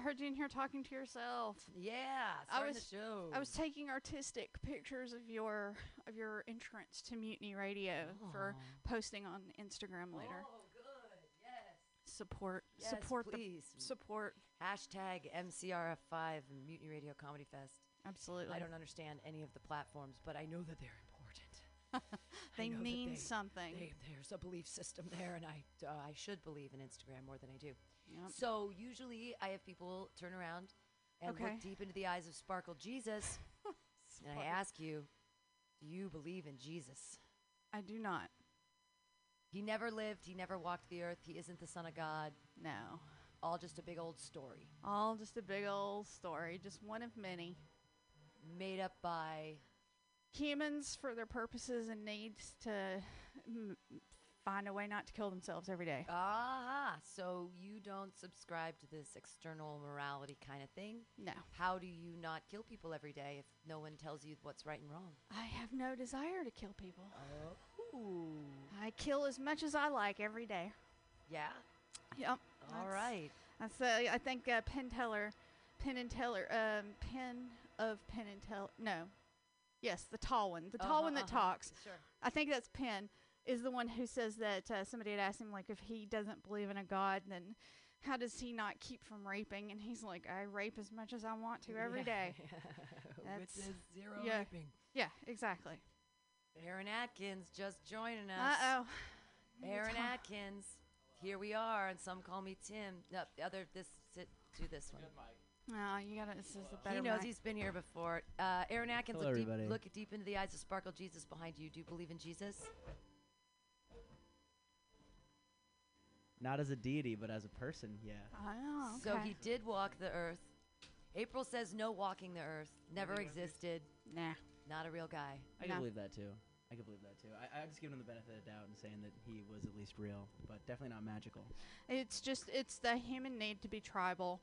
I heard you in here talking to yourself. Yeah, I was- the show. I was taking artistic pictures of your of your entrance to Mutiny Radio for posting on Instagram later. Oh, good. Yes. Support, Yes, support please. the support. Hashtag MCRF5 Mutiny Radio Comedy Fest. Absolutely, I don't understand any of the platforms, but I know that they're important. They mean they- something. They, there's a belief system there, and I, uh, I should believe in Instagram more than I do. Yep. So usually I have people turn around and Okay. look deep into the eyes of Sparkle Jesus, and I ask you, do you believe in Jesus? I do not. He never lived, he never walked the earth, he isn't the Son of God, No, all just a big old story all just a big old story, just one of many. made up by Humans, for their purposes and needs, to m- find a way not to kill themselves every day. Aha! So you don't subscribe to this external morality kind of thing? No, How do you not kill people every day if no one tells you what's right and wrong? I have no desire to kill people. Oh. I kill as much as I like every day. Yeah? Yep. All that's- right. That's uh, I think uh, Penn Teller, Penn and Teller, um, Penn of Penn and Teller. No, yes, the tall one, the tall Uh-huh, one that uh-huh. talks. Sure. I think that's Penn. Is the one who says that uh, somebody had asked him like if he doesn't believe in a god, then how does he not keep from raping? And he's like, I rape as much as I want to every day. With That's- his zero yeah. raping. yeah, exactly. Aaron Atkins just joining us. Uh oh. Aaron Atkins. Here we are, and some call me Tim. No, the other this sit do this one. No, you gotta. This is a better. He knows mic. he's been here before. Uh, Aaron Atkins, Hello, look deep, look deep into the eyes of Sparkle Jesus behind you. Do you believe in Jesus? Not as a deity, but as a person, yeah. Oh, okay. So he did walk the earth. April says no walking the earth. Never Walking existed. Nah. Not a real guy. I No. can believe that too. I can believe that too. I, I just give him the benefit of the doubt and saying that he was at least real, but definitely not magical. It's just it's the human need to be tribal,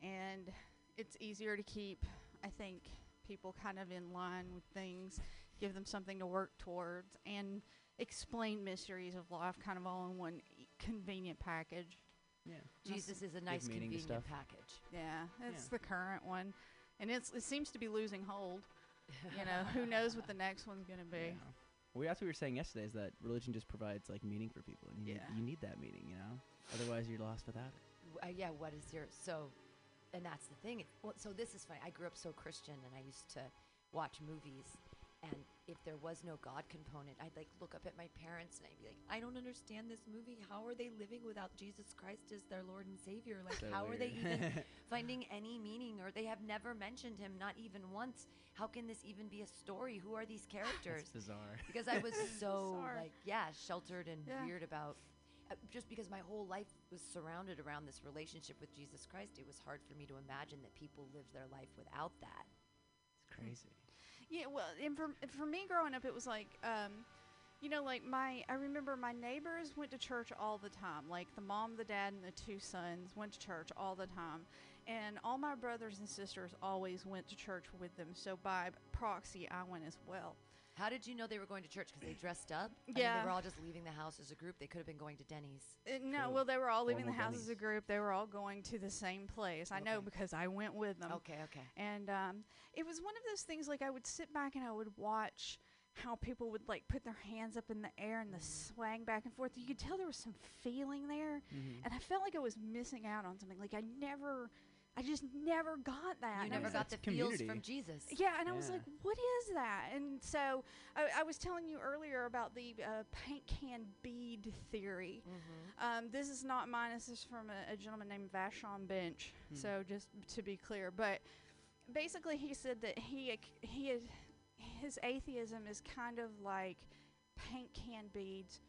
and it's easier to keep. I think people kind of in line with things, give them something to work towards, and explain mysteries of life kind of all in one e- convenient package. Yeah. Jesus is a nice, meaning to convenient stuff. package. Yeah, it's Yeah. the current one, and it's it seems to be losing hold. You know, who knows what the next one's gonna be? Yeah. Well, that's what we were saying yesterday. Is that religion just provides like meaning for people, and you, Yeah. need, you need that meaning, you know. Otherwise, you're lost without it. W- Uh, yeah, what is your so? And that's the thing. Well, so this is funny. I grew up so Christian, and I used to watch movies. And if there was no God component, I'd like look up at my parents and I'd be like, I don't understand this movie. How are they living without Jesus Christ as their Lord and Savior? Like, So how are they even finding any meaning? Or they have never mentioned him, not even once. How can this even be a story? Who are these characters? That's bizarre. because I was so like yeah sheltered and Yeah. weird about uh, just because my whole life was surrounded around this relationship with Jesus Christ it was hard for me to imagine that people lived their life without that It's crazy. Yeah, well, and for for me growing up, it was like, um, you know, like my I remember my neighbors went to church all the time. Like the mom, the dad, and the two sons went to church all the time, and all my brothers and sisters always went to church with them. So by proxy, I went as well. How did you know they were going to church because they dressed up I mean, Yeah. they were all just leaving the house as a group they could have been going to denny's Uh, no, well, they were all leaving the Formal house as a group. They were all going to the same place. I know because I went with them. okay okay And um, it was one of those things like I would sit back and I would watch how people would like put their hands up in the air and the swang back and forth. You could tell there was some feeling there, Mm-hmm. and I felt like I was missing out on something. Like I never, I just never got that. you I never got like- the feels from jesus yeah, and I was like, "What is that?" And so I, I was telling you earlier about the uh, paint can bead theory. mm-hmm. Um, this is not mine. This is from a, a gentleman named Vashon Bench. Hmm. So just to be clear, but basically he said that he he is, his atheism is kind of like paint can beads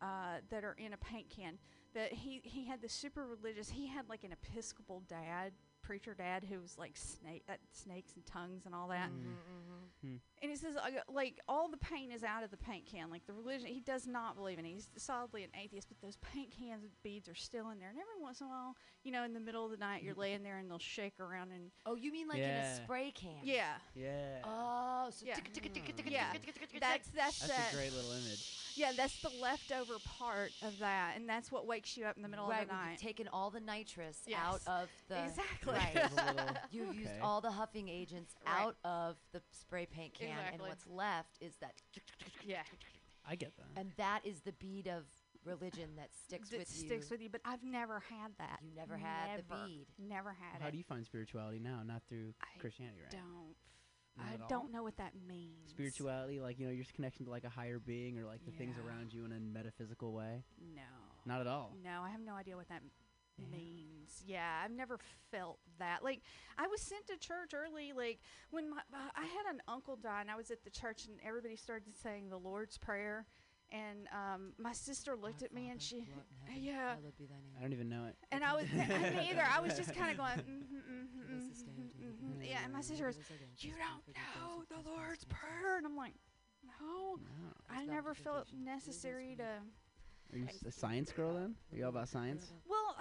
uh, that are in a paint can. That he he had the super religious. He had like an Episcopal dad, preacher dad, who was like snake uh, snakes and tongues and all that. Mm. Mm-hmm. And he says, like, all the paint is out of the paint can. Like, the religion, he does not believe in it. He's solidly an atheist, but those paint cans with beads are still in there. And every once in a while, you know, in the middle of the night, you're mm. laying there and they'll shake around and, oh you mean like in a spray can yeah. Yeah. oh so Yeah. Yeah. ticka, That's, that's, That's that. a great little image. Yeah, that's the leftover part of that. And that's what wakes you up in the middle right, of the night. you've taken all the nitrous Yes. out of the exactly. Exactly. Right. There's a little- You've used Okay. all the huffing agents Right. out of the spray paint can, and Exactly. what's left is that. Yeah. I get that. And that is the bead of religion that sticks that with sticks you. with you, but I've never had that. You never had the Never. bead. Never had it. How it. do you find spirituality now? Not through I Christianity, right? don't. Not I all? don't know what that means. Spirituality, like you know, your connection to like a higher being or like the things Yeah. around you in a metaphysical way. No. Not at all. No, I have no idea what that m- Yeah. means. Yeah, I've never felt that. Like, I was sent to church early. Like, when my uh, I had an uncle die, and I was at the church, and everybody started saying the Lord's Prayer, and um, my sister looked Our at me, and she, who art in heaven, yeah, be thy name. I don't even know it. and I was me either. I was just kind of going, mm-hmm, mm-hmm, Give us this day our daily mm-hmm, yeah. And my sister was, forgive us our debts, you don't know the Lord's. Prayer, and I'm like, no, No. I never felt temptation. Necessary to. Are you a science girl then? Are you all about science? Well,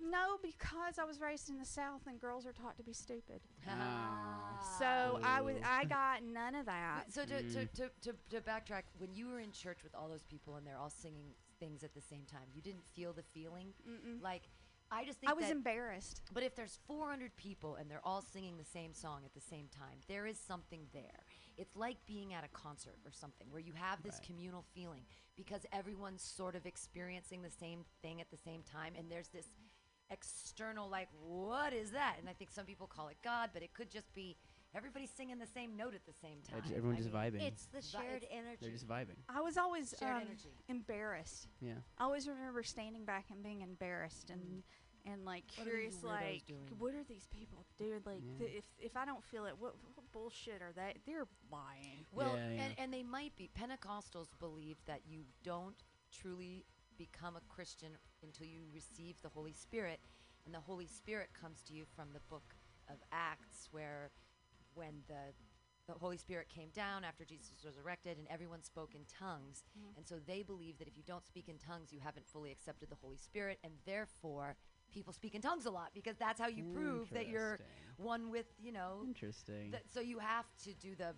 no, because I was raised in the South, and girls are taught to be stupid. Ah. So I was I got none of that. So to, to, Mm. to, to, to backtrack, when you were in church with all those people and they're all singing things at the same time, you didn't feel the feeling? Mm-mm. Like, I just think I was that, embarrassed. but if there's 400 people and they're all singing the same song at the same time, there is something there. It's like being at a concert or something where you have this Right. communal feeling because everyone's sort of experiencing the same thing at the same time, and there's this external like what is that and i think some people call it god but it could just be everybody's singing the same note at the same time just- everyone I just mean, vibing. It's the shared it's- energy. They're just vibing. I was always shared um, energy embarrassed. Yeah. I always remember standing back and being embarrassed and and like What are you curious, like doing? what are these people doing? Like Yeah. th- if if I don't feel it, what, what bullshit are they? They're lying. Well, Yeah, yeah. And, and they might be. Pentecostals believe that you don't truly become a Christian until you receive the Holy Spirit. And the Holy Spirit comes to you from the book of Acts, where when the the Holy Spirit came down after Jesus was resurrected and everyone spoke in tongues. Mm. And so they believe that if you don't speak in tongues, you haven't fully accepted the Holy Spirit. And therefore, people speak in tongues a lot because that's how you prove that you're one with, you know, Interesting. that, so you have to do the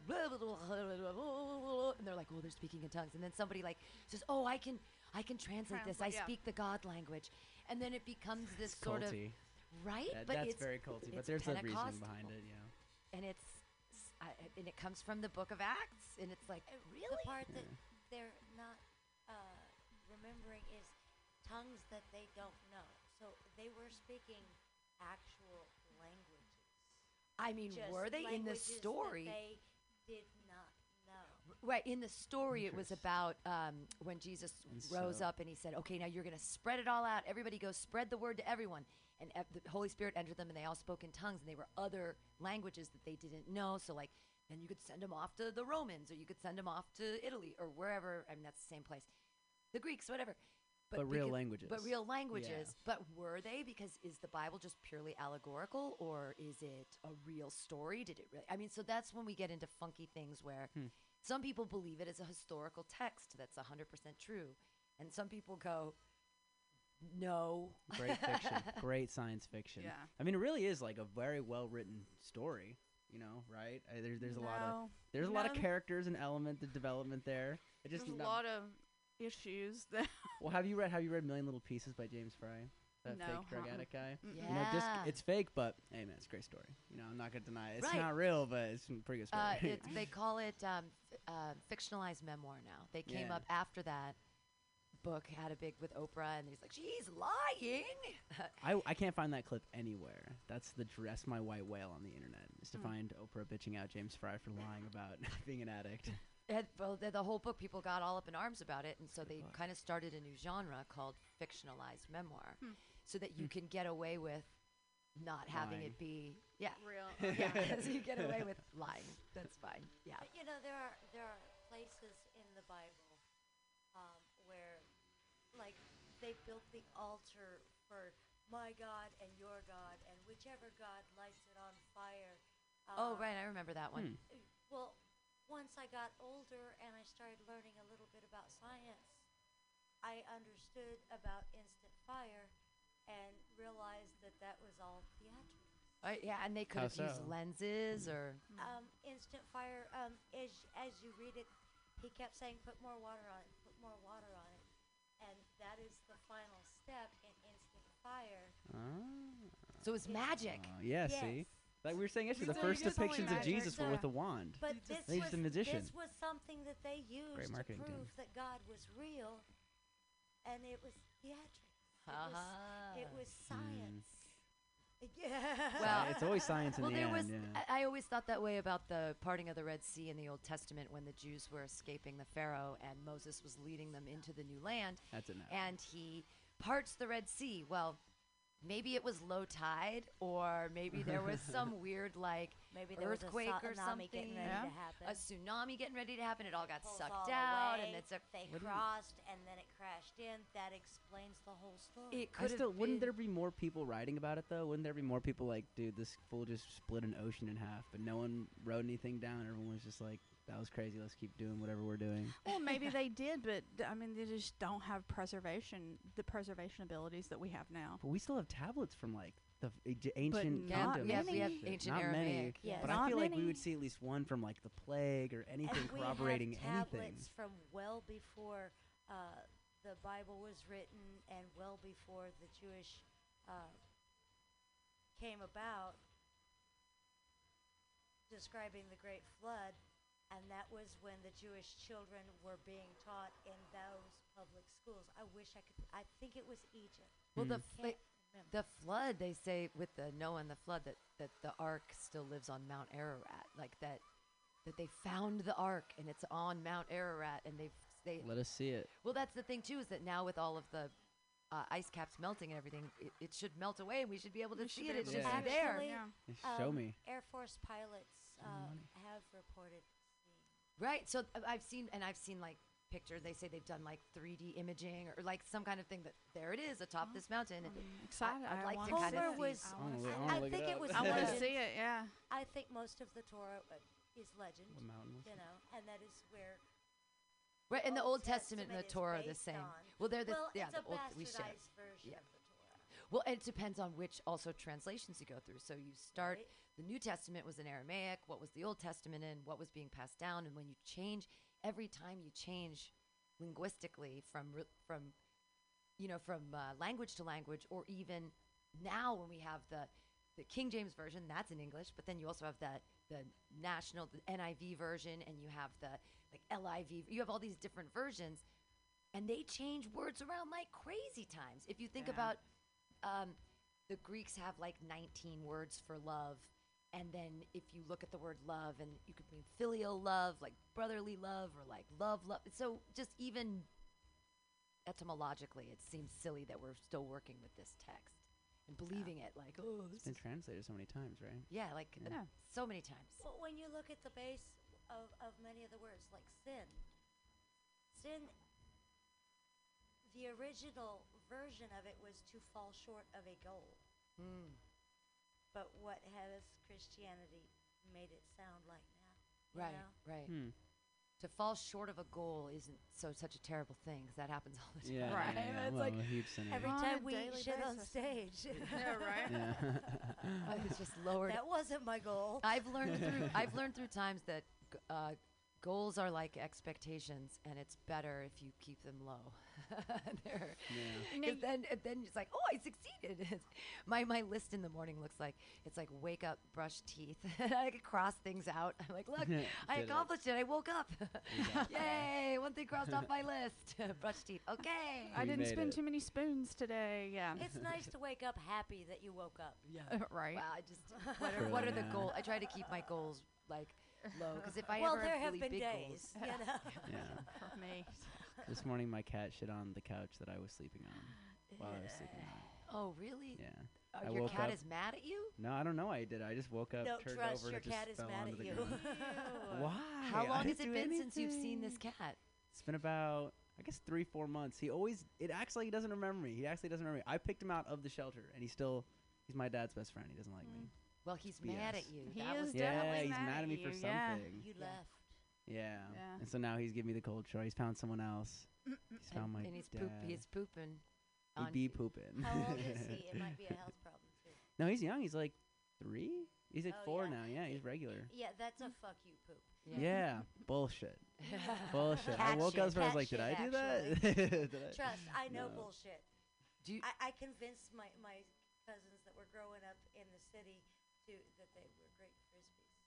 and they're like, oh, they're speaking in tongues, and then somebody like says, oh, I can, I can translate this. I yeah. speak the God language, and then it becomes this sort of culty. right, That- but that's it's very culty, but there's a reason behind it. You know. and it's s- I, and it comes from the Book of Acts, and it's like Uh, really The part that Yeah. they're not uh, remembering is tongues that they don't know. So they were speaking actual languages. I mean, just were they in the languages that story? They did not know. Right in the story, it was about um, when Jesus rose so- up and he said, "Okay, now you're going to spread it all out. Everybody go spread the word to everyone." And the Holy Spirit entered them, and they all spoke in tongues, and they were other languages that they didn't know. So, like, then you could send them off to the Romans, or you could send them off to Italy, or wherever. I mean, that's the same place, the Greeks, whatever. But real languages. But real languages. But were they? Because is the Bible just purely allegorical, or is it a real story? Did it really? I mean, so that's when we get into funky things where Hmm. Some people believe it as a historical text that's 100% true, and some people go, no. Great fiction. Great science fiction. Yeah. I mean, it really is like a very well written story. You know, right? Uh, there's there's a lot of No. there's a lot of characters and element the development there. It just There's a lot of issues that Well, have you read have you read Million Little Pieces by James Frey? That No, fake drug uh-uh. addict guy. Yeah. You know, just it's fake, but hey man, it's a great story. You know, I'm not gonna deny it. It's Right. not real, but it's a pretty good story. Uh, it's, they call it um, f- uh, fictionalized memoir now. They came Yeah. up after that book had a big with Oprah, and he's like, she's lying. I, I can't find that clip anywhere. That's the dress my white whale on the internet is to Hmm. find Oprah bitching out James Frey for lying about being an addict. And, well, the, the whole book, people got all up in arms about it, and so Good they kind of started a new genre called fictionalized memoir, Hmm. So that you can get away with not having Lying. it be yeah real. yeah so you get away with lying. That's fine. Yeah. But you know, there are there are places in the Bible um, where, like, they built the altar for my God and your God, and whichever God lights it on fire. Oh uh, right, I remember that one. Hmm. Well, once I got older and I started learning a little bit about science, I understood about instant fire and realized that that was all theatrics. Uh, yeah, and they could How have used lenses or Um, instant fire, um, as, as you read it, he kept saying, put more water on it, put more water on it. And that is the final step in instant fire. Ah. So it's magic. Uh, yeah, yes. see, like we were saying yesterday, the So first depictions of magic, Jesus were with a wand. But You this was, the magician. this was something that they used to prove team. that God was real, and it was theatrics. It was, Uh-huh. it was Mm. science. Yeah. Well, it's always science in well, the there end. was. yeah. I, I always thought that way about the parting of the Red Sea in the Old Testament when the Jews were escaping the Pharaoh and Moses was leading them into the new land, That's it now. and he parts the Red Sea. Well, maybe it was low tide, or maybe there was some weird like Maybe there was a earthquake or tsunami getting something. ready Yeah. to happen. a tsunami getting ready to happen. It all got Pulls sucked all out, away, and it's a. they What do you- crossed and then it crashed in. That explains the whole story. It I could still have wouldn't there be more people writing about it though? Wouldn't there be more people like, dude, this fool just split an ocean in half, but no one wrote anything down. Everyone was just like, that was crazy. Let's keep doing whatever we're doing. Well, maybe they did, but th- I mean, they just don't have preservation, the preservation abilities that we have now. But we still have tablets from like the f- ag- ancient not kingdoms. yeah, and we have shit. ancient Not many, Aramaic. Yes. but I Not feel like we many. would see at least one from like the plague or anything and we corroborating have anything. tablets from well before uh, the Bible was written and well before the Jewish uh, came about, describing the Great Flood, and that was when the Jewish children were being taught in those public schools. I wish I could. I think it was Egypt. Well, the Mm. fl- the flood. They say with the Noah and the flood that that the ark still lives on Mount Ararat. Like that that they found the ark and it's on Mount Ararat, and they've they. Let us see it. Well, that's the thing too is that now with all of the uh, ice caps melting and everything, it, it should melt away, and we should be able to We see it. It able should to be there. Actually, Yeah. Just Show Um, me. Air Force pilots uh, have reported seeing. Right. So uh, I've seen and I've seen like pictures. They say they've done like 3D imaging or, like some kind of thing that there it is atop Oh, this mountain. I'm excited. I'd I like to kind of it. Homer was- I I wanna wanna see. I I think it it was I want to see it. Yeah. I think most of the Torah uh, is legend, What mountain was you know, and that is where. Right, in the Old Old Testament and the Torah are the same. Well, they're the well, yeah it's the a old we share. bastardized version Yeah. of the Torah. Well, it depends on which also translations you go through. So you start right? The New Testament was in Aramaic, what was the Old Testament in, what was being passed down, and when you change every time you change linguistically from from you know from uh, language to language, or even now when we have the the King James version, that's in English, but then you also have the the national the NIV version, and you have the like LIV. You have all these different versions, and they change words around like crazy times. If you think Yeah. about um, the Greeks have like 19 words for love. And then if you look at the word love, and you could mean filial love, like brotherly love, or like love, love. So just even etymologically, it seems silly that we're still working with this text and believing it. Like, oh, it's been translated so many times, right? yeah, like uh, Yeah. so many times. Well, when you look at the base of, of many of the words, like sin, sin, the original version of it was to fall short of a goal. Mm. But what has Christianity made it sound like now? Right, know? right. Hmm. To fall short of a goal isn't so such a terrible thing 'cause that happens all the time. Yeah, Right. yeah, yeah. It's Well, like a. Every time we daily shit on stage. Yeah, right. yeah. it's just lowered. that wasn't my goal. I've learned through I've learned through times that uh, goals are like expectations, and it's better if you keep them low. They're- yeah. You then and then it's like, oh, I succeeded. My my list in the morning looks like it's like wake up, brush teeth. I could cross things out. I'm like, look, I Did it. accomplished it. I woke up. Exactly. Yay! One thing crossed off my list. brush teeth. Okay. I didn't made spend it. too many spoons today. Yeah. it's nice to wake up happy that you woke up. Yeah. right. Wow, I just what are, what are the goals? I try to keep my goals like low because if I well, ever there have have really been big days, goals, you know. Yeah. For me. This morning, my cat shit on the couch that I was sleeping on while I was sleeping on. oh really? Yeah. Uh, I your woke cat up- is mad at you? No, I don't know. I did. I just woke up, Don't turned trust over, your and it just is fell mad onto at the you. ground. Why? How long has it do been since you've seen this cat? It's been about, I guess, three, four months. He always, it acts like he doesn't remember me. He actually doesn't remember me. I picked him out of the shelter, and he's still, he's my dad's best friend. He doesn't like me. Well, he's mad at you. He that is was Yeah, definitely he's mad mad at at me for you, yeah. something. You Yeah. left. Yeah. Yeah. And so now he's giving me the cold shoulder. He's found someone else. He's and, found my and he's dad. poop. He's pooping. he on be pooping. How old is he? It might be a health problem too. no, he's young. He's like three. He's like Oh, four yeah. now. Yeah, he's regular. Yeah, that's a fuck you poop. Yeah, bullshit. Bullshit. I Cat woke shit, up and I was like, did I do that? Did I- Trust, I know No. bullshit. Do you, I, I convinced my, my cousins that were growing up in the city to that they were great frisbees,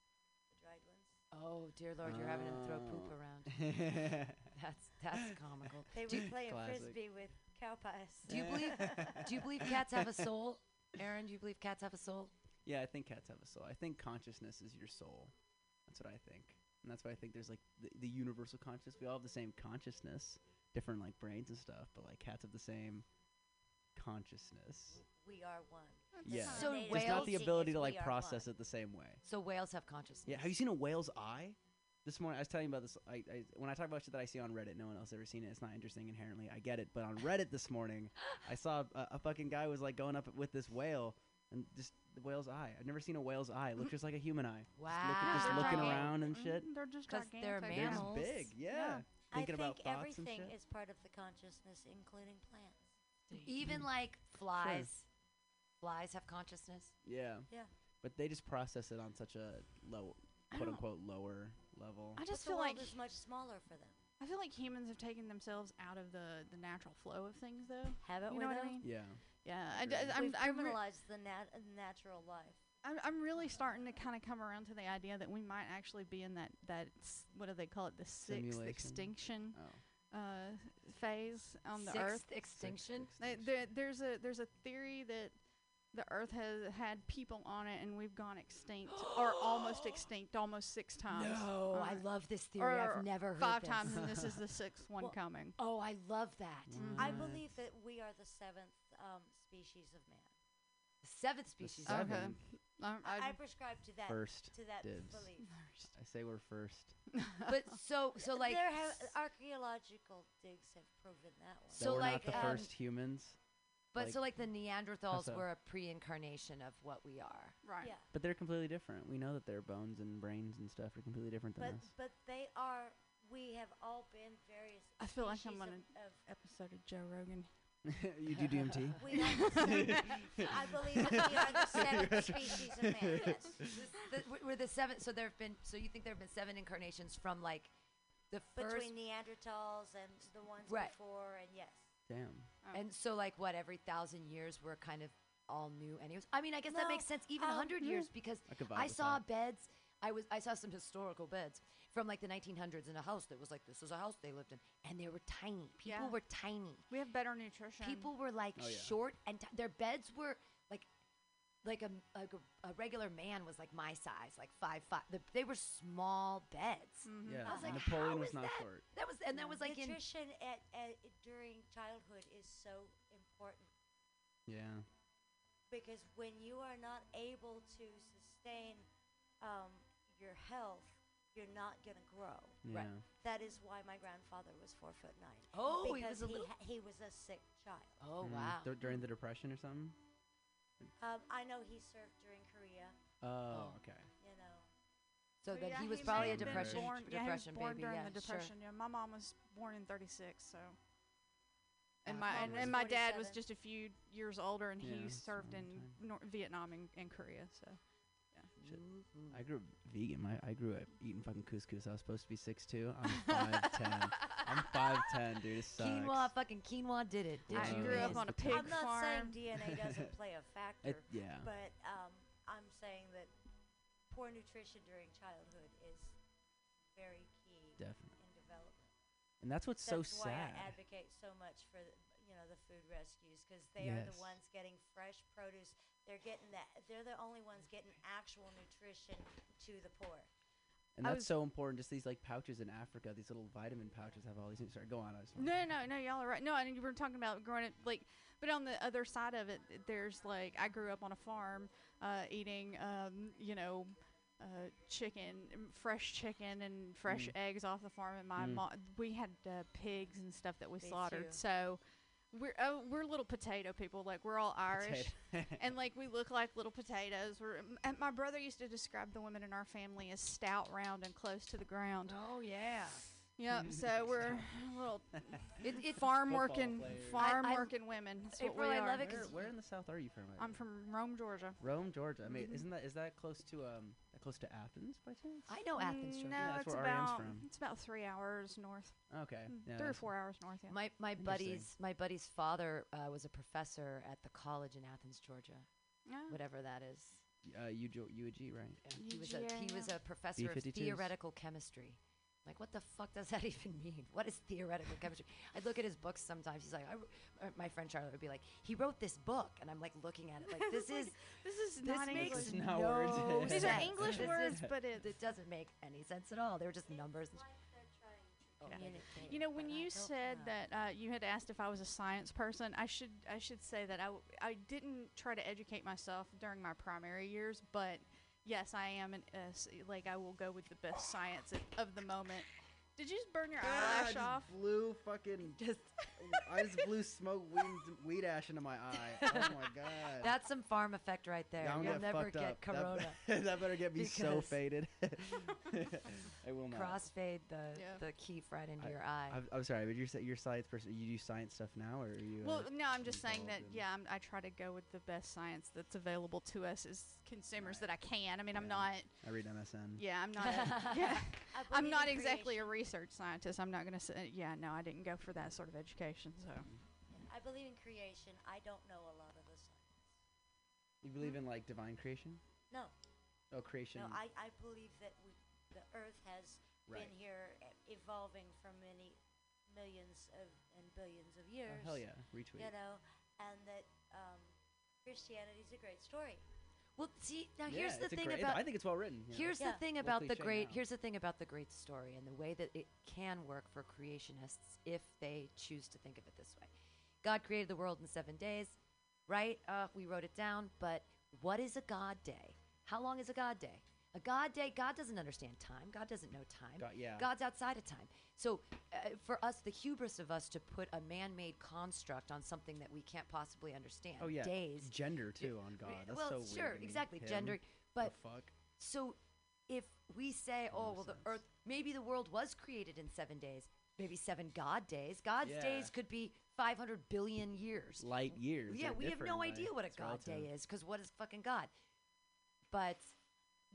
the dried ones. Oh dear Lord, you're having him throw poop Oh. around. That's that's comical. They Do were you- playing Classic. frisbee with cow pies. Do you believe- Do you believe cats have a soul, Aaron? Do you believe cats have a soul? yeah, I think cats have a soul. I think consciousness is your soul. That's what I think, and that's why I think there's like the, the universal consciousness. We all have the same consciousness, different like brains and stuff, but like cats have the same consciousness. We are one. Yeah, So Native just not the ability to like process one. it the same way. So whales have consciousness. Yeah, have you seen a whale's eye? This morning, I was telling you about this. I, I when I talk about shit that I see on Reddit, no one else ever seen it. It's not interesting inherently. I get it, but on Reddit this morning, I saw a, a fucking guy was like going up with this whale, and just the whale's eye. I've never seen a whale's eye. It looks just like a human eye. Wow. just They're looking gigantic. around and Mm, shit. They're just 'Cause they're gigantic. They're just big, yeah. Yeah. Thinking I think about everything and shit. is part of the consciousness, including plants. Even like flies. Flies have consciousness. yeah. Yeah. But they just process it on such a low, I quote don't- unquote, lower level. I But just the feel world like is much smaller for them. I feel like humans have taken themselves out of the the natural flow of things, though. Haven't You we know what though? I mean? Yeah. Yeah, I, Agree. am We've I'm, re- criminalized the nat- natural life. I'm I'm really starting to kind of come around to the idea that we might actually be in that that s- what do they call it the sixth Simulation. extinction Oh. uh, phase on the Sixth Earth. extinction. They, there, there's a there's a theory that the Earth has had people on it and we've gone extinct or almost extinct almost six times. No, I Uh, love this theory. or I've never heard five this. times, and this is the sixth one Well, coming. Oh, I love that. I believe that we are the seventh um, species of man. The seventh The species. Okay. of man. seventh Um, I, I I- prescribe to that First to that dibs. belief. I say we're first. But so so like there have archaeological digs have proven that one. So So, we're like, not the um, first humans. But like- so like the Neanderthals were a pre-incarnation of what we are. right. yeah, But they're completely different. We know that their bones and brains and stuff are completely different than but us. but they are. We have all been various. I feel like I'm on an of Episode of Joe Rogan. you do DMT? we are the I believe that we are the seventh species of man. Yes. The, we- we're the seventh. So there have been. So you think there have been seven incarnations from like the first. Between Neanderthals and the ones Right. before, and yes. Damn. Oh. And so like what every thousand years we're kind of all new. Anyways, I mean I guess that makes sense. Even a um, hundred years because I I saw that. beds. I was I saw some historical beds from like the 1900s in a house that was like this was a house they lived in, and they were tiny. People Yeah. were tiny. We have better nutrition. People were like Oh, yeah. short, and t- their beds were like like a like a, a regular man was like my size, like five five. The, they were small beds. Mhm. Yeah. I was like, Napoleon was not that? short. That was and that was like in nutrition at, at during childhood is so important Yeah. because when you are not able to sustain um, your health, you're not going to grow. Yeah. Right. That is why my grandfather was four foot nine. oh he because was a little ha- he was a sick child. oh Mm. wow Dur- during the depression or something? Um, I know he served during Korea. Oh, Oh. okay. You know, so that yeah, he was may probably a have been depression Born, yeah, he was depression born baby during yeah the depression. Yeah, my mom was born in '36, so. And Uh, my mine and, was and my dad was 47. just a few years older, and Yeah, he that's a served long in time. Nor- Vietnam and, and Korea. So Shit. I grew up vegan. My, I grew up eating fucking couscous. I was supposed to be 6'2". I'm 5'10". I'm 5'10", dude. It sucks. Quinoa, fucking quinoa did it. Did I you? grew up on a The pig I'm not farm. saying DNA doesn't play a factor, It, yeah. but um, I'm saying that poor nutrition during childhood is very key Definitely. in development. And that's what's so That's why sad. I advocate so much for the, you know the food rescues because they are the ones getting fresh produce. They're getting that. They're the only ones getting actual nutrition to the poor. and I that's so important. Just these like pouches in Africa, these little vitamin pouches have all these. Sorry, go on. I just No, no, no, y'all are right. No, and you were talking about growing it like, but on the other side of it, there's like I grew up on a farm, uh, eating, um, you know, uh, chicken, fresh chicken and fresh Mm. eggs off the farm. And my Mm. mom, we had uh, pigs and stuff that we Me slaughtered. too. So we're oh, we're little potato people. Like we're all Irish. And like we look like little potatoes. We're, and my brother used to describe the women in our family as stout, round, and close to the ground. Oh yeah. Yep. So we're a little It, it, farm Football working, players. farm I- I- working women. That's what April, we I are. love it where, 'cause where in the south are you from? I'm from Rome, Georgia. Rome, Georgia. I mean, Mhm. isn't that is that close to um that close to Athens by chance? I know Athens, Mm, Georgia. No, Yeah, that's it's where Ariane's about from. it's about three hours north, Okay. Mm, Yeah, three or that's- four hours north. Yeah. My my buddy's my buddy's father uh, was a professor at the college in Athens, Georgia. Yeah. whatever that is. Uh, Ujo, UG, right? He was a he was UGA. a professor of B52s. theoretical chemistry. Like, what the fuck does that even mean? What is theoretical chemistry? I'd look at his books sometimes. He's like, I, uh, my friend Charlotte would be like, he wrote this book, and I'm like looking at it like, this is This is this not makes English. not no words. These are. English This words, is- but it's it doesn't make any sense at all. They were just numbers. Like they're trying to Oh. communicate. You know, when you said know. that uh, you had asked if I was a science person, I should I should say that I, w- I didn't try to educate myself during my primary years, but yes, I am an uh, like I will go with the best science of, of the moment. Did you just burn your eyelash off? blew fucking. Just I just blew smoke weed, weed ash into my eye. Oh my god. that's some farm effect right there. Yeah, I'm You'll gonna never get up. Corona. That, better get me so Because- faded. I will not. Crossfade the Yeah. the keef right into I- your eye. I'm, I'm sorry, but you're sa- you're science person. You do science stuff now, or are you? Well, uh, no, I'm just saying that yeah, I'm, I try to go with the best science that's available to us as consumers Right. that I can. I mean, I'm not. I read MSN. Yeah, I'm not. A, yeah, I I'm not in exactly a research scientist. I'm not gonna say. Yeah, no, I didn't go for that sort of education. So. I believe in creation. I don't know a lot of the science. You believe in like divine creation? No, Oh, creation. no. I, I believe that we, the Earth has right. been here e- evolving for many millions of and billions of years. Oh, hell yeah, retweet. You know, and that um, Christianity is a great story. Well, see, now Yeah, here's the thing great- about I think it's well written. you know. Here's Yeah. the thing Well, about the great. now. Here's the thing about the great story and the way that it can work for creationists if they choose to think of it this way. God created the world in seven days, right? Uh, we wrote it down. But what is a God day? How long is a God day? A God day. God doesn't understand time. God doesn't know time. God, yeah. God's outside of time. So, uh, for us, the hubris of us to put a man-made construct on something that we can't possibly understand. oh yeah. Days. Gender too on God. That's well, so sure, exactly. Him. Gender. The But fuck. so if we say, oh, well, the sense. earth, maybe the world was created in seven days, maybe seven God days. God's Yeah. days could be 500 billion years. Light years. yeah, we have no idea what a God day is because what is fucking God? But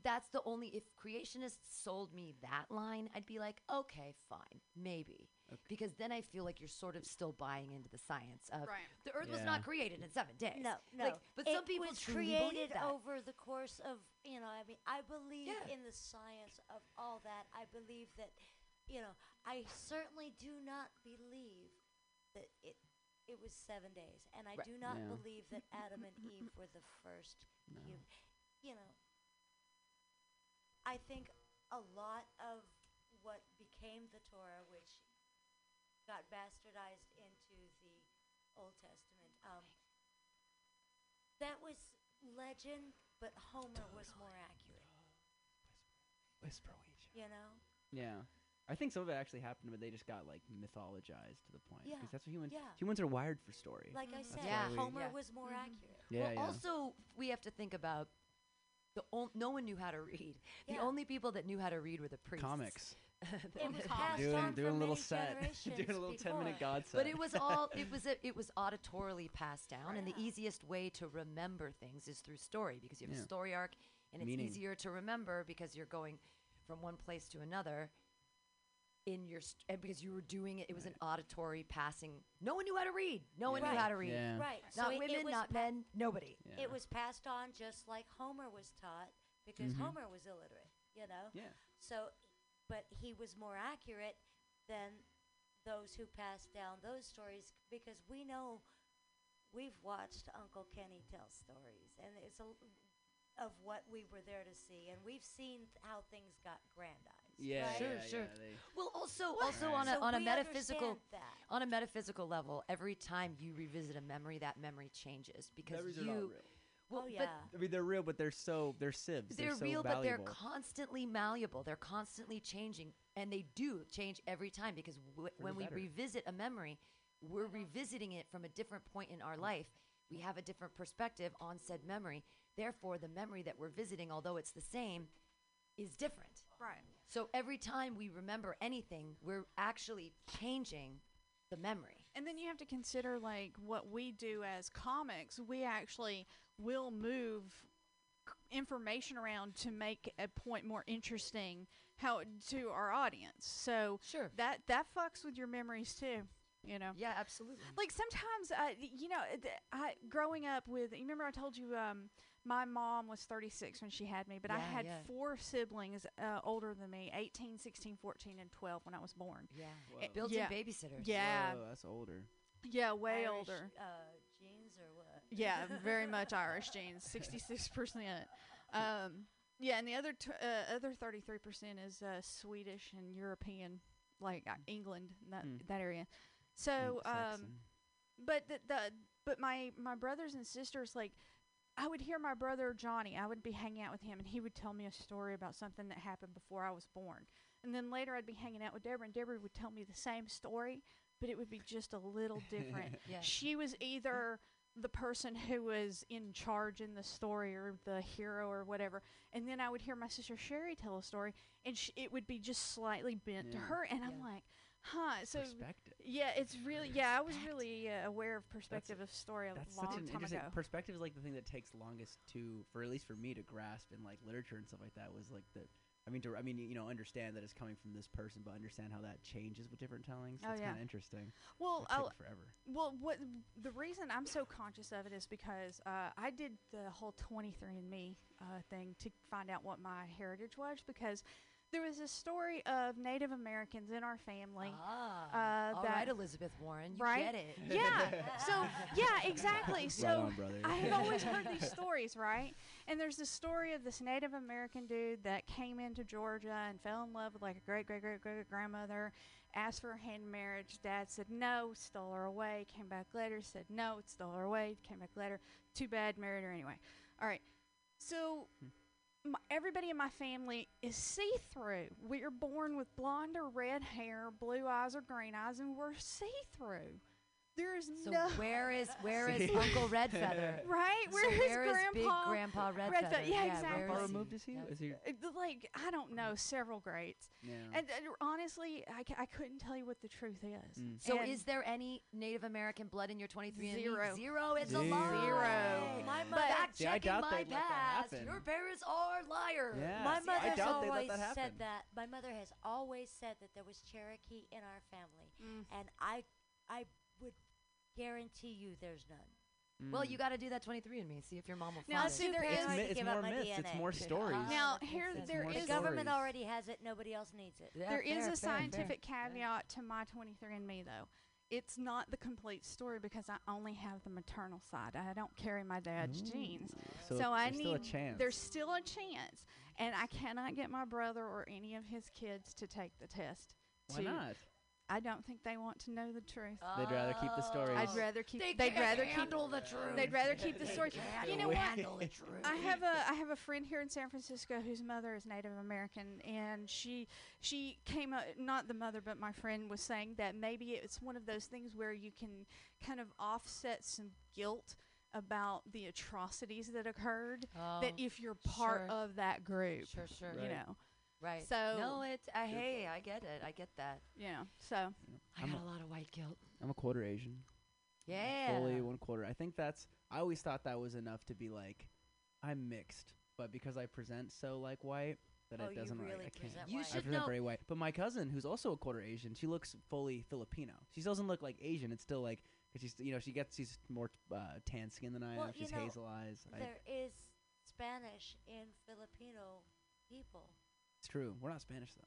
that's the only, if creationists sold me that line, I'd be like, okay, fine, maybe. Okay. Because then I feel like you're sort of still buying into the science of Right. the earth was not created in seven days. No, no. Like, but some people was truly created believe that. over the course of you know. I mean, I believe Yeah. in the science of all that. I believe that, you know, I certainly do not believe that it it was seven days, and I Right. do not Yeah. believe that Adam and Eve were the first. No. hum- You know, I think a lot of what became the Torah, which got bastardized into the Old Testament, um, that was legend, but Homer was more accurate. Whisper Ouija. You know? Yeah. I think some of it actually happened, but they just got like mythologized to the point. Yeah, Because that's what humans. yeah. Humans are wired for story. Like I Mhm. said, That's Yeah. why Homer Yeah. was more Mhm. accurate. yeah, well, yeah. also we have to think about the on- no one knew how to read. The only people that knew how to read were the priests. comics. It was Comics. passed doing on doing a little set, doing a little ten minute before. God set. but it was all it was a, it was auditorily passed down, and the easiest way to remember things is through story because you have Yeah. a story arc, and it's Meaning. easier to remember because you're going from one place to another. In your st- and because you were doing it, it was an auditory passing. No one knew how to read. No one Yeah. knew how to read. Yeah. Right. Not so it- it women, was not pa- men, nobody. Yeah. It was passed on just like Homer was taught because Mhm. Homer was illiterate, you know? Yeah. So, but he was more accurate than those who passed down those stories because we know we've watched Uncle Kenny tell stories and it's a l- of what we were there to see and we've seen th- how things got grandized. Yeah. right? Sure, yeah, sure. yeah, they- Well, also, Well, also Right. on a so on a metaphysical that. on a metaphysical level, every time you revisit a memory, that memory changes because Memories are you. not real. Well, oh but yeah. I mean, they're real, but they're so they're sieves. they're, so real, but they're constantly malleable. They're constantly changing, and they do change every time because w- when we revisit a memory, we're revisiting it from a different point in our life. We have a different perspective on said memory. Therefore, the memory that we're visiting, although it's the same, is different. Right. So every time we remember anything, we're actually changing the memory. And then you have to consider like what we do as comics. We actually will move c- information around to make a point more interesting how to our audience. So Sure. that that fucks with your memories too. You know. Yeah, absolutely. Like sometimes, uh, you know, th- I growing up with. You remember I told you um, my mom was 36 when she had me, but I had yeah. four siblings uh, older than me 18, 16, 14, and 12 when I was born. Yeah. Whoa. Built-in Yeah. babysitters. Yeah, Whoa, that's older. yeah, way Irish, older. Uh, genes or what? Yeah, very much Irish genes, 66%. Um, yeah, and the other t- uh, other 33% is uh, Swedish and European, like uh, England, that Hmm. that area. So, um, but the, the but my my brothers and sisters like I would hear my brother Johnny. I would be hanging out with him, and he would tell me a story about something that happened before I was born. And then later, I'd be hanging out with Deborah, and Deborah would tell me the same story, but it would be just a little different. Yeah. She was either the person who was in charge in the story or the hero or whatever, and then I would hear my sister Sherry tell a story, and sh- it would be just slightly bent to her, and I'm like, huh. So Perspective. yeah, it's really yeah. I was really uh, aware of perspective of story a That's long such an time interesting ago. perspective. Is like the thing that takes longest to, for at least for me to grasp in like literature and stuff like that. Was like the, I mean, to I mean, you know, understand that it's coming from this person, but understand how that changes with different tellings. Oh, That's yeah. kind of interesting. well, forever. well, what the reason I'm so conscious of it is because uh, I did the whole 23andMe uh, thing to find out what my heritage was because there was a story of Native Americans in our family. Ah. Uh, all that- right, Elizabeth Warren. You right? get it. Yeah. So yeah, exactly. So right on. I have always heard these stories, right? And there's the story of this Native American dude that came into Georgia and fell in love with like a great great great great grandmother, asked for her hand in marriage. Dad said no, stole her away. Came back later, said no, stole her away. Came back later. Too bad, married her anyway. All right. So my, everybody in my family is see through. We are born with blonde or red hair, blue eyes or green eyes, and we're see through. There is So no where is where is See? Uncle Redfeather? right. So Where is where is Grandpa? big Grandpa Redfeather? Redfeather, yeah, where exactly. How far is he? removed is he? Yeah. Is he? Uh, like I don't know, several greats. Yeah. And, and honestly, I, I couldn't tell you what the truth is. Mm. So And is there any Native American blood in your 23 Zero. Zero. It's Zero. a lie. Zero. My But- mother fact checking doubt my they'd that past. happen. Your parents are liars. Yeah. My See, I mother's doubt they'd let always that said that. My mother has always said that there was Cherokee in our family, Mm. and I, I would guarantee you there's none. Well, Mm. you got to do that 23 and me. See if your mom will Now, find see, it. there paranoid is- it's, mi- it's more up my myths. It's more Yeah. stories. Ah, Now, here sense. there More The stories. government already has it. Nobody else needs it. Yeah, there is fair, a fair, fair. scientific caveat to my 23andMe though. It's not the complete story because I only have the maternal side. I don't carry my dad's genes. So, So, I there's need still a chance. there's still a chance, and I cannot get my brother or any of his kids to take the test. Why not? I don't think they want to know the truth. They'd rather keep the stories. I'd rather keep. They they'd can't rather keep. handle the truth. They'd rather keep the story. You know what? the truth. I have a I have a friend here in San Francisco whose mother is Native American, and she she came up not the mother, but my friend was saying that maybe it's one of those things where you can kind of offset some guilt about the atrocities that occurred. that Oh, if you're part sure. of that group, Sure, sure. you Right. know, Right. So- no, it's uh, hey, I get it. I get that. Yeah. So I I'm got a- a lot of white guilt. I'm a quarter Asian. Yeah. Fully one quarter. I think that's. I always thought that was enough to be like, I'm mixed, but because I present so like white, that Oh, it doesn't really like I can't. present You white. I should present know- very white. But my cousin, who's also a quarter Asian, she looks fully Filipino. She doesn't look like Asian. It's still like, cause she's you know she gets she's more uh, tan skin than I Well, am. you She's know, hazel eyes. I, There is Spanish in Filipino people. It's true. We're not Spanish though.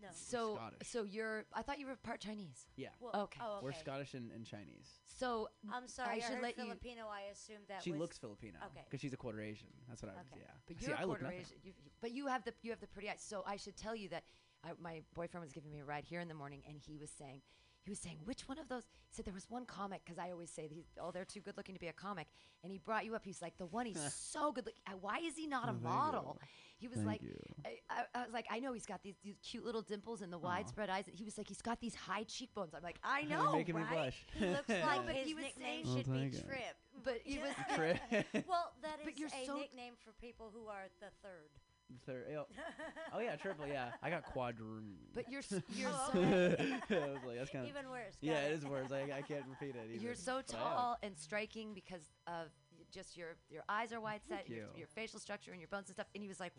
No. So, Scottish. so you're. I thought you were part Chinese. Yeah. Well, oh, Okay. Oh, okay. We're Scottish and, and Chinese. So I'm sorry. I, should heard let you- Filipino. I assumed that she was looks Filipino. Okay. Because she's a quarter Asian. That's what I was. Okay. Yeah. But you're I a look quarter. Asian. You, you- but you have the you have the pretty eyes. So I should tell you that I, my boyfriend was giving me a ride here in the morning, and he was saying he was saying which one of those. He said there was one comic because I always say oh they're too good looking to be a comic, and he brought you up. He's like the one. He's so good. looking. Why is he not Oh, a thank you. model? He was Thank like. I, I, I was like, I know he's got these, these cute little dimples and the widespread eyes. He was like, he's got these high cheekbones. I'm like, I You're know, making me blush. He looks like but his he was nickname saying- should Oh, be thank you. Trip. But he was Trip. well, that But you're a so- nickname for people who are the third. Third, oh, eh, oh yeah, triple. Yeah, I got quadroon. But you're s- you're Oh, so okay. I was like, that's kind of. Even worse. Yeah, it is worse. I, I can't repeat it. You're so but I am. tall and striking because of just your your eyes are wide set, Thank your, you. your facial structure and your bones and stuff. And he was like,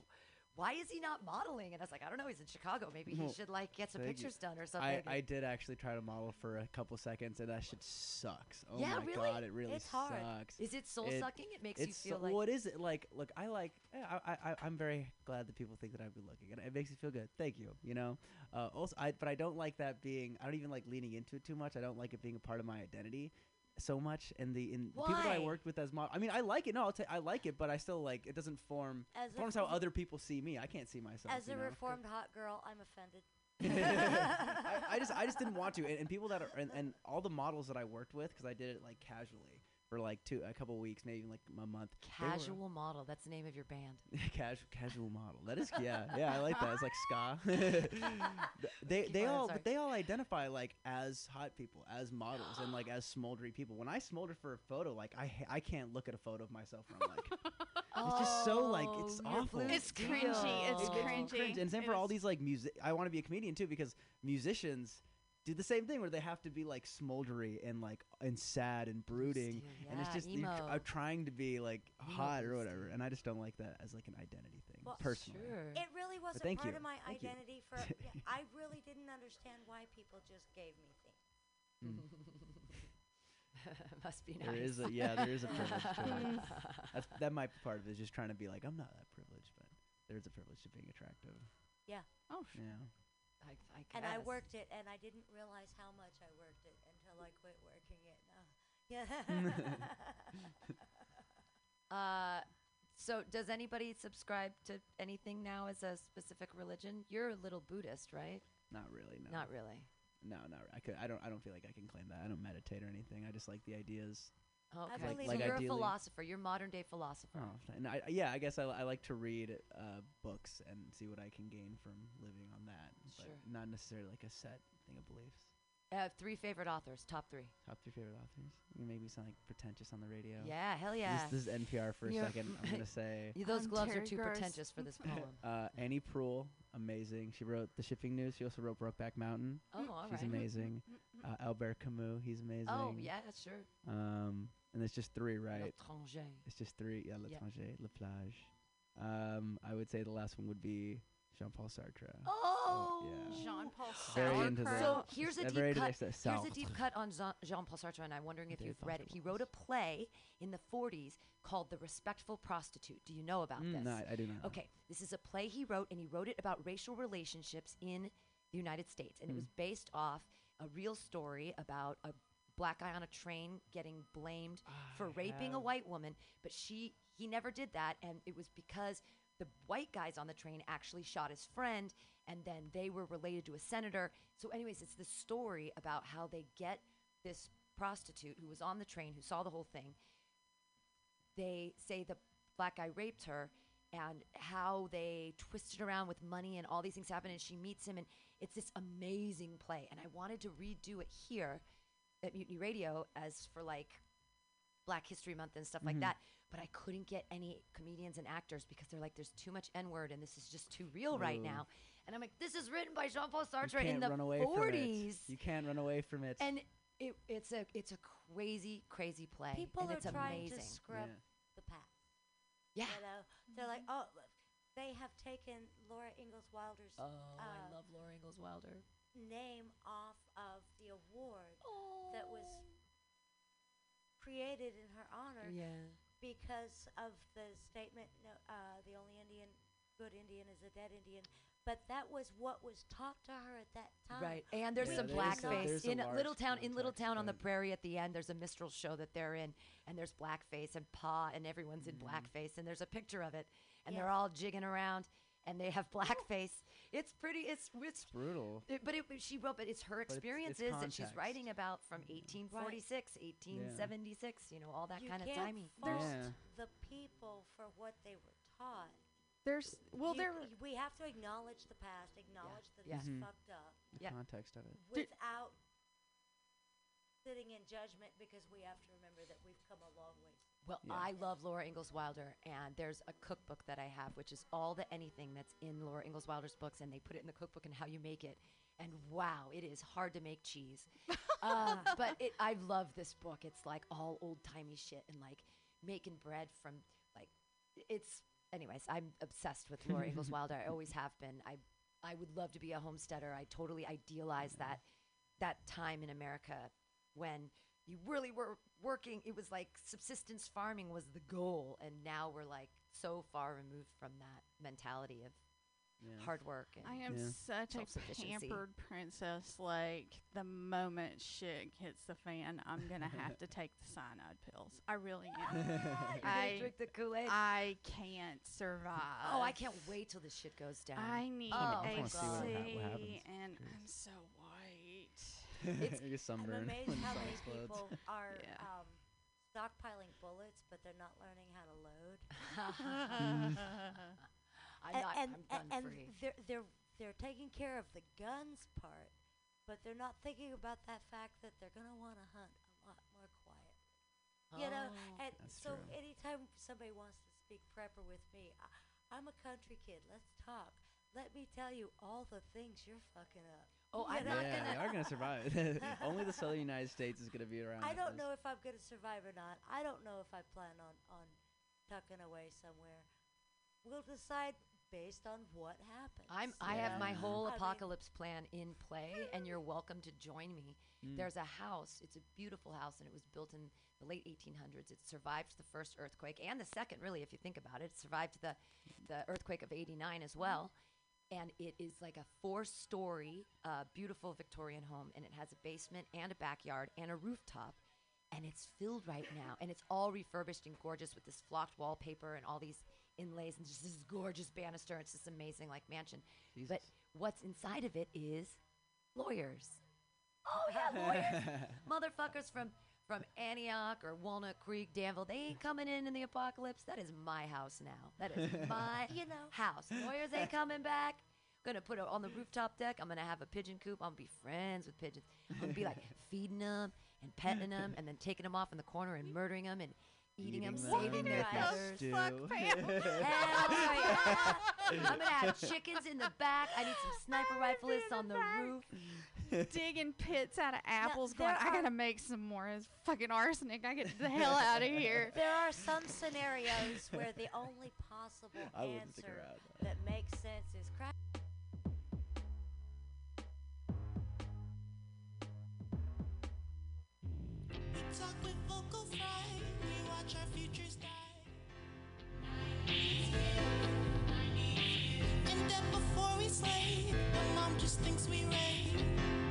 why is he not modeling? And I was like, I don't know. He's in Chicago. Maybe he should like get some thank you. pictures done or something. I, I did actually try to model for a couple seconds, and that shit sucks. Oh Yeah, my really? god, it really It's hard. sucks. is it soul it- sucking? It makes you feel so, like what is it like? Look, I like. eh, I, I, I I'm very glad that people think that I'm good looking, and it makes me feel good. Thank you. You know. Uh, also, I but I don't like that being. I don't even like leaning into it too much. I don't like it being a part of my identity so much. And the in the people that I worked with as model. I mean, I like it. No, I'll ta- I like it, but I still like it. Doesn't form As forms how other people see me. I can't see myself. as a know? reformed hot girl, I'm offended. I, I just I just didn't want to, and, and people that are and, and all the models that I worked with because I did it like casually for like two a couple weeks, maybe even like a month. casual model. That's the name of your band. casual casual model. That is yeah yeah I like that. It's like ska. They they going, all but they all identify like as hot people, as models, and like as smoldery people. When I smolder for a photo, like I I can't look at a photo of myself. And I'm like It's just so, like, it's Oh, awful. It's steel. cringy, it's it makes cringy. cringe. And same It for all these like music. I want to be a comedian too because musicians do the same thing where they have to be like smoldery and like and sad and brooding steel, and it's yeah, just you're tr- emo. are trying to be like Emo hot or whatever and i just don't like that as like an identity thing Well, personally Sure. It really wasn't thank part you. of my Thank you. identity for. yeah, I really didn't understand why people just gave me things. Hmm. Must be nice. there is a yeah there is a privilege to it that might be part of it is just trying to be like i'm not that privileged but there's a privilege to being attractive Yeah. Oh, sh- yeah I, I And I worked it, and I didn't realize how much I worked it until I quit working it. No. Yeah. Uh, so does anybody subscribe to anything now as a specific religion? You're a little Buddhist, right? not really no Not really. no not re- i could i don't i don't feel like i can claim that i don't meditate or anything i just like the ideas Okay. believe so in- you're Like a philosopher. You're a modern day philosopher. Oh, and I, yeah, I guess I, I like to read uh, books and see what I can gain from living on that, but Sure. not necessarily like a set thing of beliefs. Uh, three favorite authors, top three. Top three favorite authors? You make me sound like pretentious on the radio. Yeah, hell yeah. This, this is NPR for a You're- second. I'm gonna say Y- Those I'm gloves are too Gross. pretentious for this poem. uh, Annie Proulx, amazing. She wrote The Shipping News. She also wrote Brokeback Mountain. oh, all right. She's amazing. Uh, Albert Camus, he's amazing. Oh, yeah, sure. Um, and it's just three, right? L'étranger. It's just three. Yeah, Yeah. L'étranger, La Plage. Um, I would say the last one would be Jean-Paul Sartre. Oh, yeah. Jean Paul Very Sartre. into that. So here's a deep cut. Here's uh, a deep cut on Jean Paul Sartre, and I'm wondering if you've read it. He wrote a play in the 40s called The Respectful Prostitute. Do you know about Mm, this? no, I, I do not. Okay, this is a play he wrote, and he wrote it about racial relationships in the United States. And it Hmm. was based off a real story about a black guy on a train getting blamed ah, for raping a have. white woman, but she he never did that, and it was because the white guys on the train actually shot his friend, and then they were related to a senator. So, anyways, it's this story about how they get this prostitute who was on the train, who saw the whole thing. They say the black guy raped her, and how they twisted around with money and all these things happen, and she meets him, and it's this amazing play. And I wanted to redo it here at Mutiny Radio as for like Black History Month and stuff like Mhm. that. But I couldn't get any comedians and actors because they're like, there's too much N word and this is just too real right now. And I'm like, this is written by Jean Paul You Sartre can't in the run away from it. 40s. You can't run away from it. And it, it's a it's a crazy, crazy play. People and are it's trying amazing. to scrub Yeah. the past. yeah. You know, they're like, oh, look, they have taken Laura Ingalls Wilder's Oh, uh, I love Laura Ingalls Wilder. name off of the award that was created in her honor Yeah. because of the statement, no, uh, the only Indian, good Indian is a dead Indian. But that was what was taught to her at that time. Right, and there's Yeah, some there's a- blackface there's a in large Little Town. In Little context, Town on the prairie at the end, there's a minstrel show that they're in, and there's blackface and Pa, and everyone's in Mhm. blackface, and there's a picture of it, and they're all jigging around, and they have blackface. It's pretty. It's it's. brutal. It, but it, she wrote, but it's her it's- it's experiences that she's writing about from 1846, 1876, you know, all that you kind of can't timing. fault Yeah. the people for what they were taught. There's well, You- there. we have to acknowledge the past, acknowledge that Yeah. it's Mhm. fucked up, The Yeah. context of it. Did- without sitting in judgment because we have to remember that we've come a long way. Well, Yeah. I love Laura Ingalls Wilder, and there's a cookbook that I have, which is all the anything that's in Laura Ingalls Wilder's books, and they put it in the cookbook and how you make it. And wow, it is hard to make cheese. um, but it, I love this book. It's like all old timey shit and like making bread from like it's anyways, I'm obsessed with Laura Ingalls Wilder. I always have been. I I would love to be a homesteader. I totally idealize that that time in America when you really were working. It was like subsistence farming was the goal, and now we're like so far removed from that mentality of Yeah. hard work. And I am Yeah. such a pampered princess. Like the moment shit hits the fan, I'm gonna have to take the cyanide pills. I really am. I- drink the Kool Aid. I can't survive. Oh, I can't wait till the shit goes down. I need Oh, I a wanna see what ha- what C, happens. and Curious. I'm so white. It's- You're I'm amazed how sun many explodes. people are Yeah. um, stockpiling bullets, but they're not learning how to load. I'm A- not. and, I'm gun and free. they're they're they're taking care of the guns part, but they're not thinking about that fact that they're gonna want to hunt a lot more quietly. You know, Oh. and so true. anytime somebody wants to speak prepper with me, I, I'm a country kid. Let's talk. Let me tell you all the things you're fucking up. Oh, You I'm know? not yeah, gonna. they are gonna survive. Only the southern United States is gonna be around. I don't know if I'm going to survive or not. I don't know if I plan on, on tucking away somewhere. We'll decide based on what happens. I'm. I have my whole I mean- apocalypse plan in play, and you're welcome to join me. Mm. There's a house. It's a beautiful house, and it was built in the late 1800s. It survived the first earthquake and the second, really, if you think about it. It survived the the earthquake of '89 as well, and it is like a four-story, uh, beautiful Victorian home, and it has a basement and a backyard and a rooftop. And it's filled right now, and it's all refurbished and gorgeous with this flocked wallpaper and all these inlays and just this gorgeous banister. It's this amazing like mansion. But what's inside of it is lawyers. Oh yeah, lawyers. Motherfuckers from from Antioch or Walnut Creek, Danville. They ain't coming in in the apocalypse. That is my house now. That is my You know. house. Lawyers ain't coming back. Gonna put it on the rooftop deck. I'm gonna have a pigeon coop. I'm gonna be friends with pigeons. I'm gonna be like feeding them and petting them, and then taking them off in the corner and murdering them and eating, them, saving them, their feathers. stew. Fuck, Pam. Hell yeah. I'm gonna have chickens in the back. I need some sniper rifleists on the roof. Digging pits out of apples, there going, I gotta make some more. It's fucking arsenic. I get the hell out of here. There are some scenarios where the only possible I answer around. that makes sense is crack. We talk with vocal fry. We watch our futures die. In depth before we slay. But mom just thinks we rave.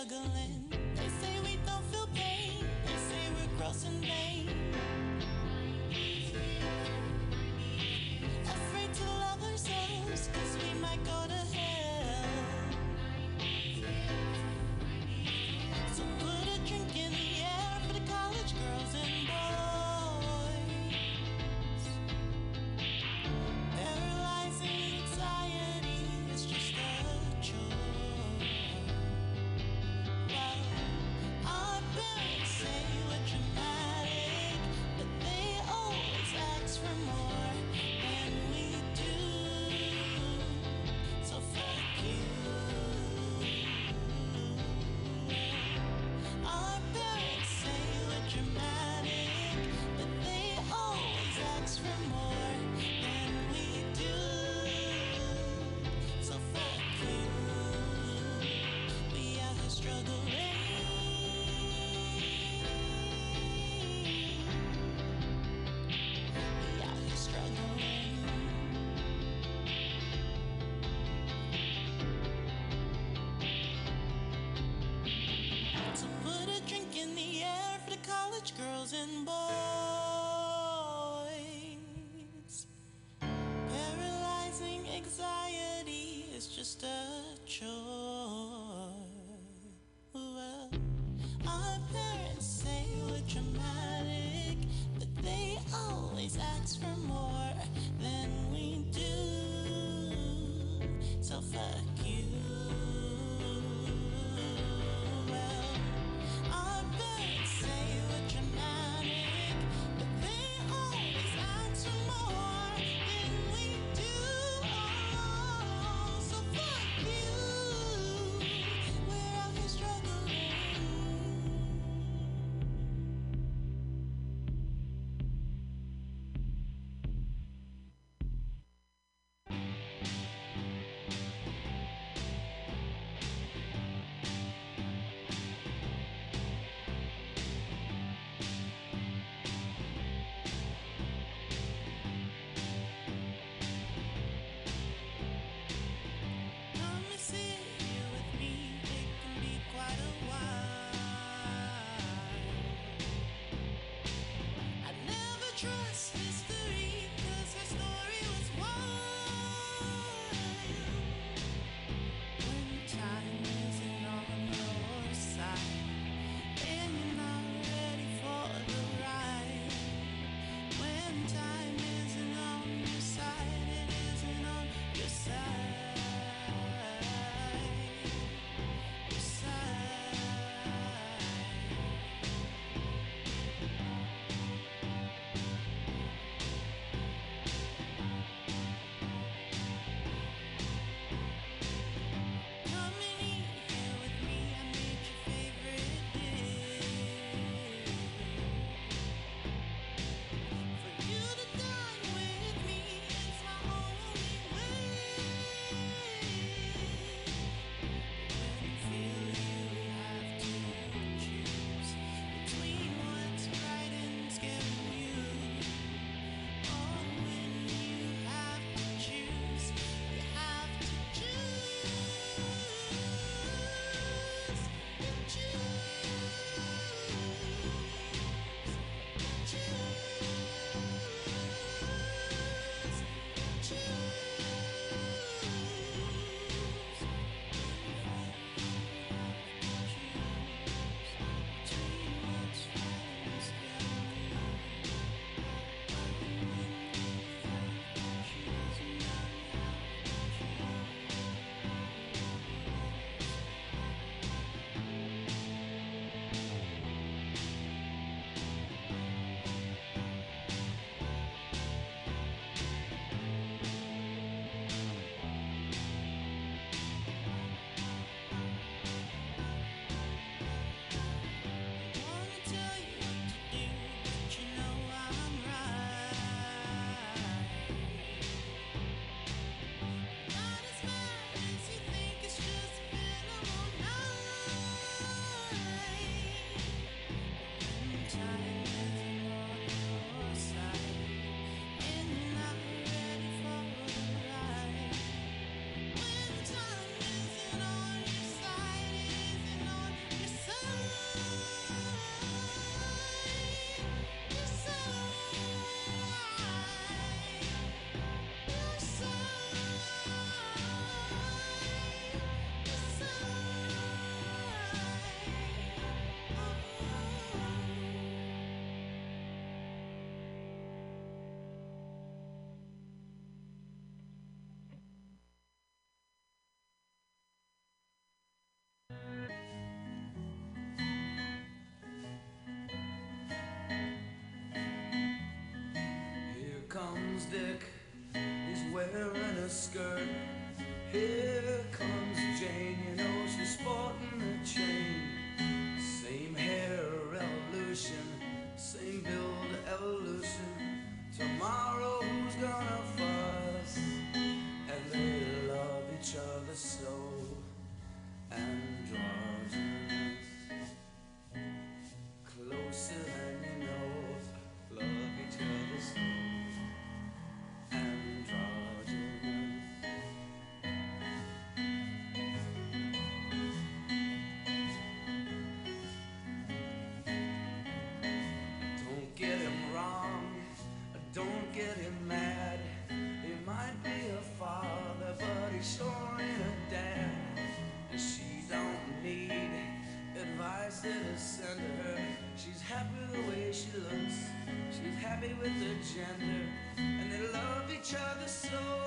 Struggling. fuck. Dick, he's wearing a skirt. Here comes Jane, you know she's sporting a chain. Same hair revolution. and they love each other so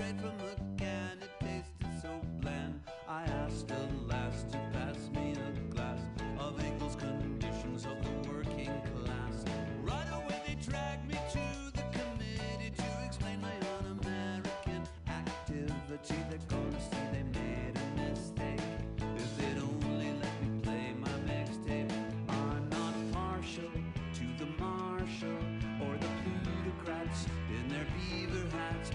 straight from the can. It tasted so bland. I asked the lass to pass me a glass of English conditions of the working class. Right away they dragged me to the committee to explain my un-American activity. They're gonna see they made a mistake if they'd only let me play my mixtape. I'm not partial to the marshal or the plutocrats in their beaver hats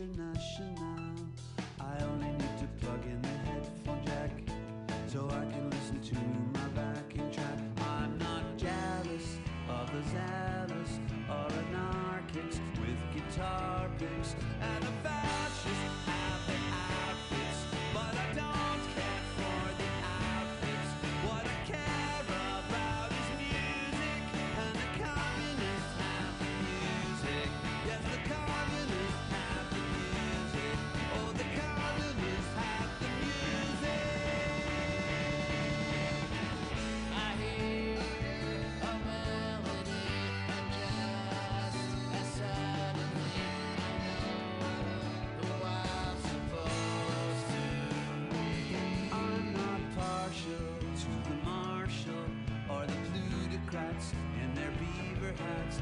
international. I only need to plug in the headphone jack so I can listen to my backing track. I'm not jealous of the zealous or anarchists with guitar picks plutocrats in their beaver hats,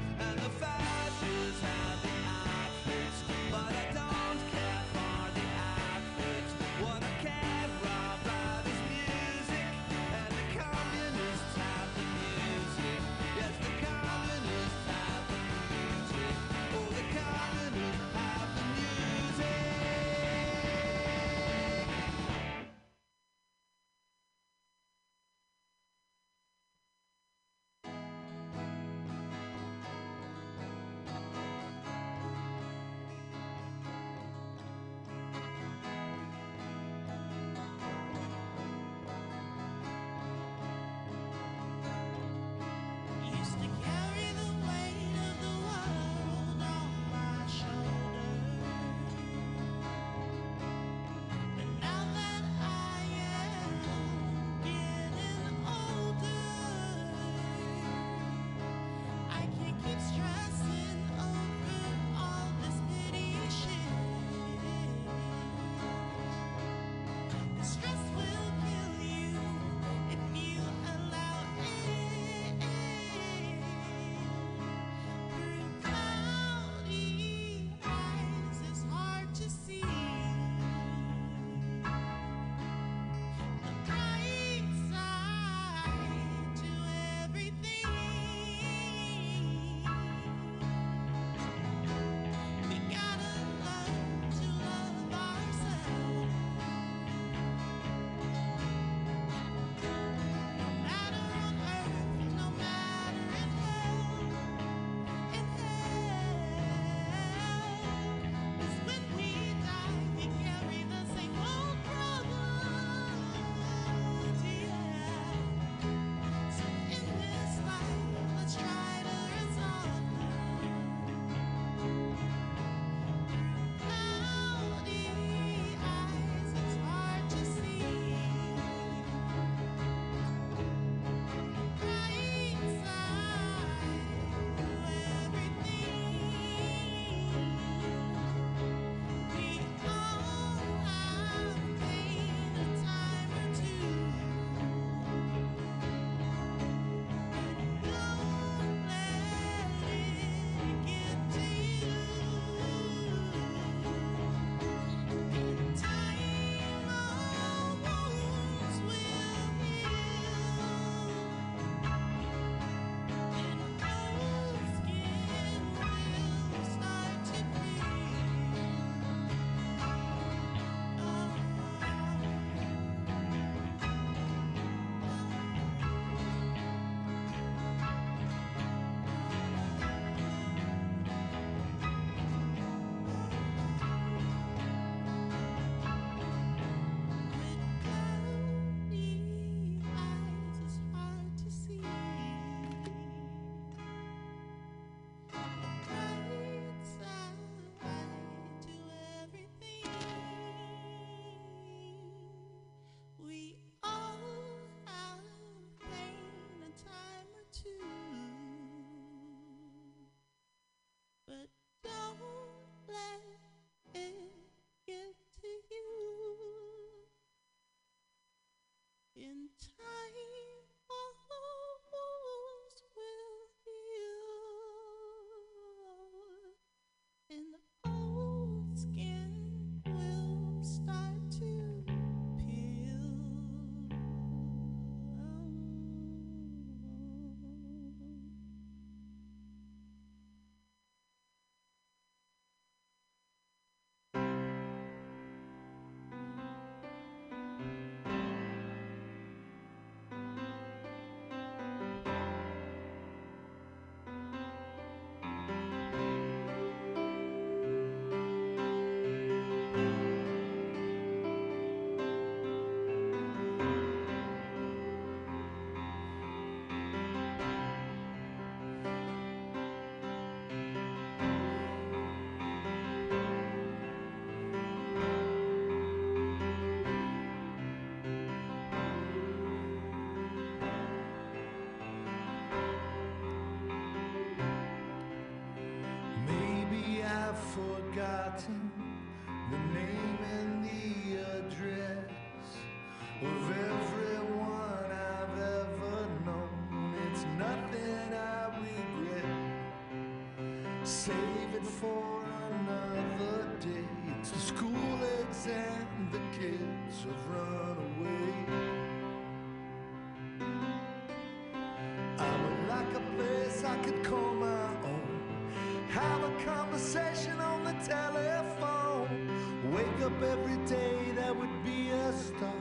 Up every day, that would be a start.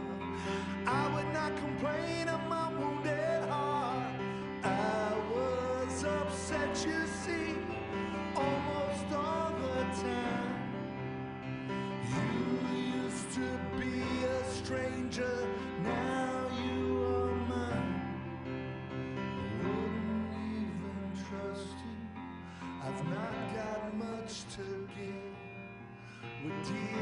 I would not complain of my wounded heart. I was upset, you see, almost all the time. You used to be a stranger, now you are mine. I wouldn't even trust you. I've not got much to give. Dealing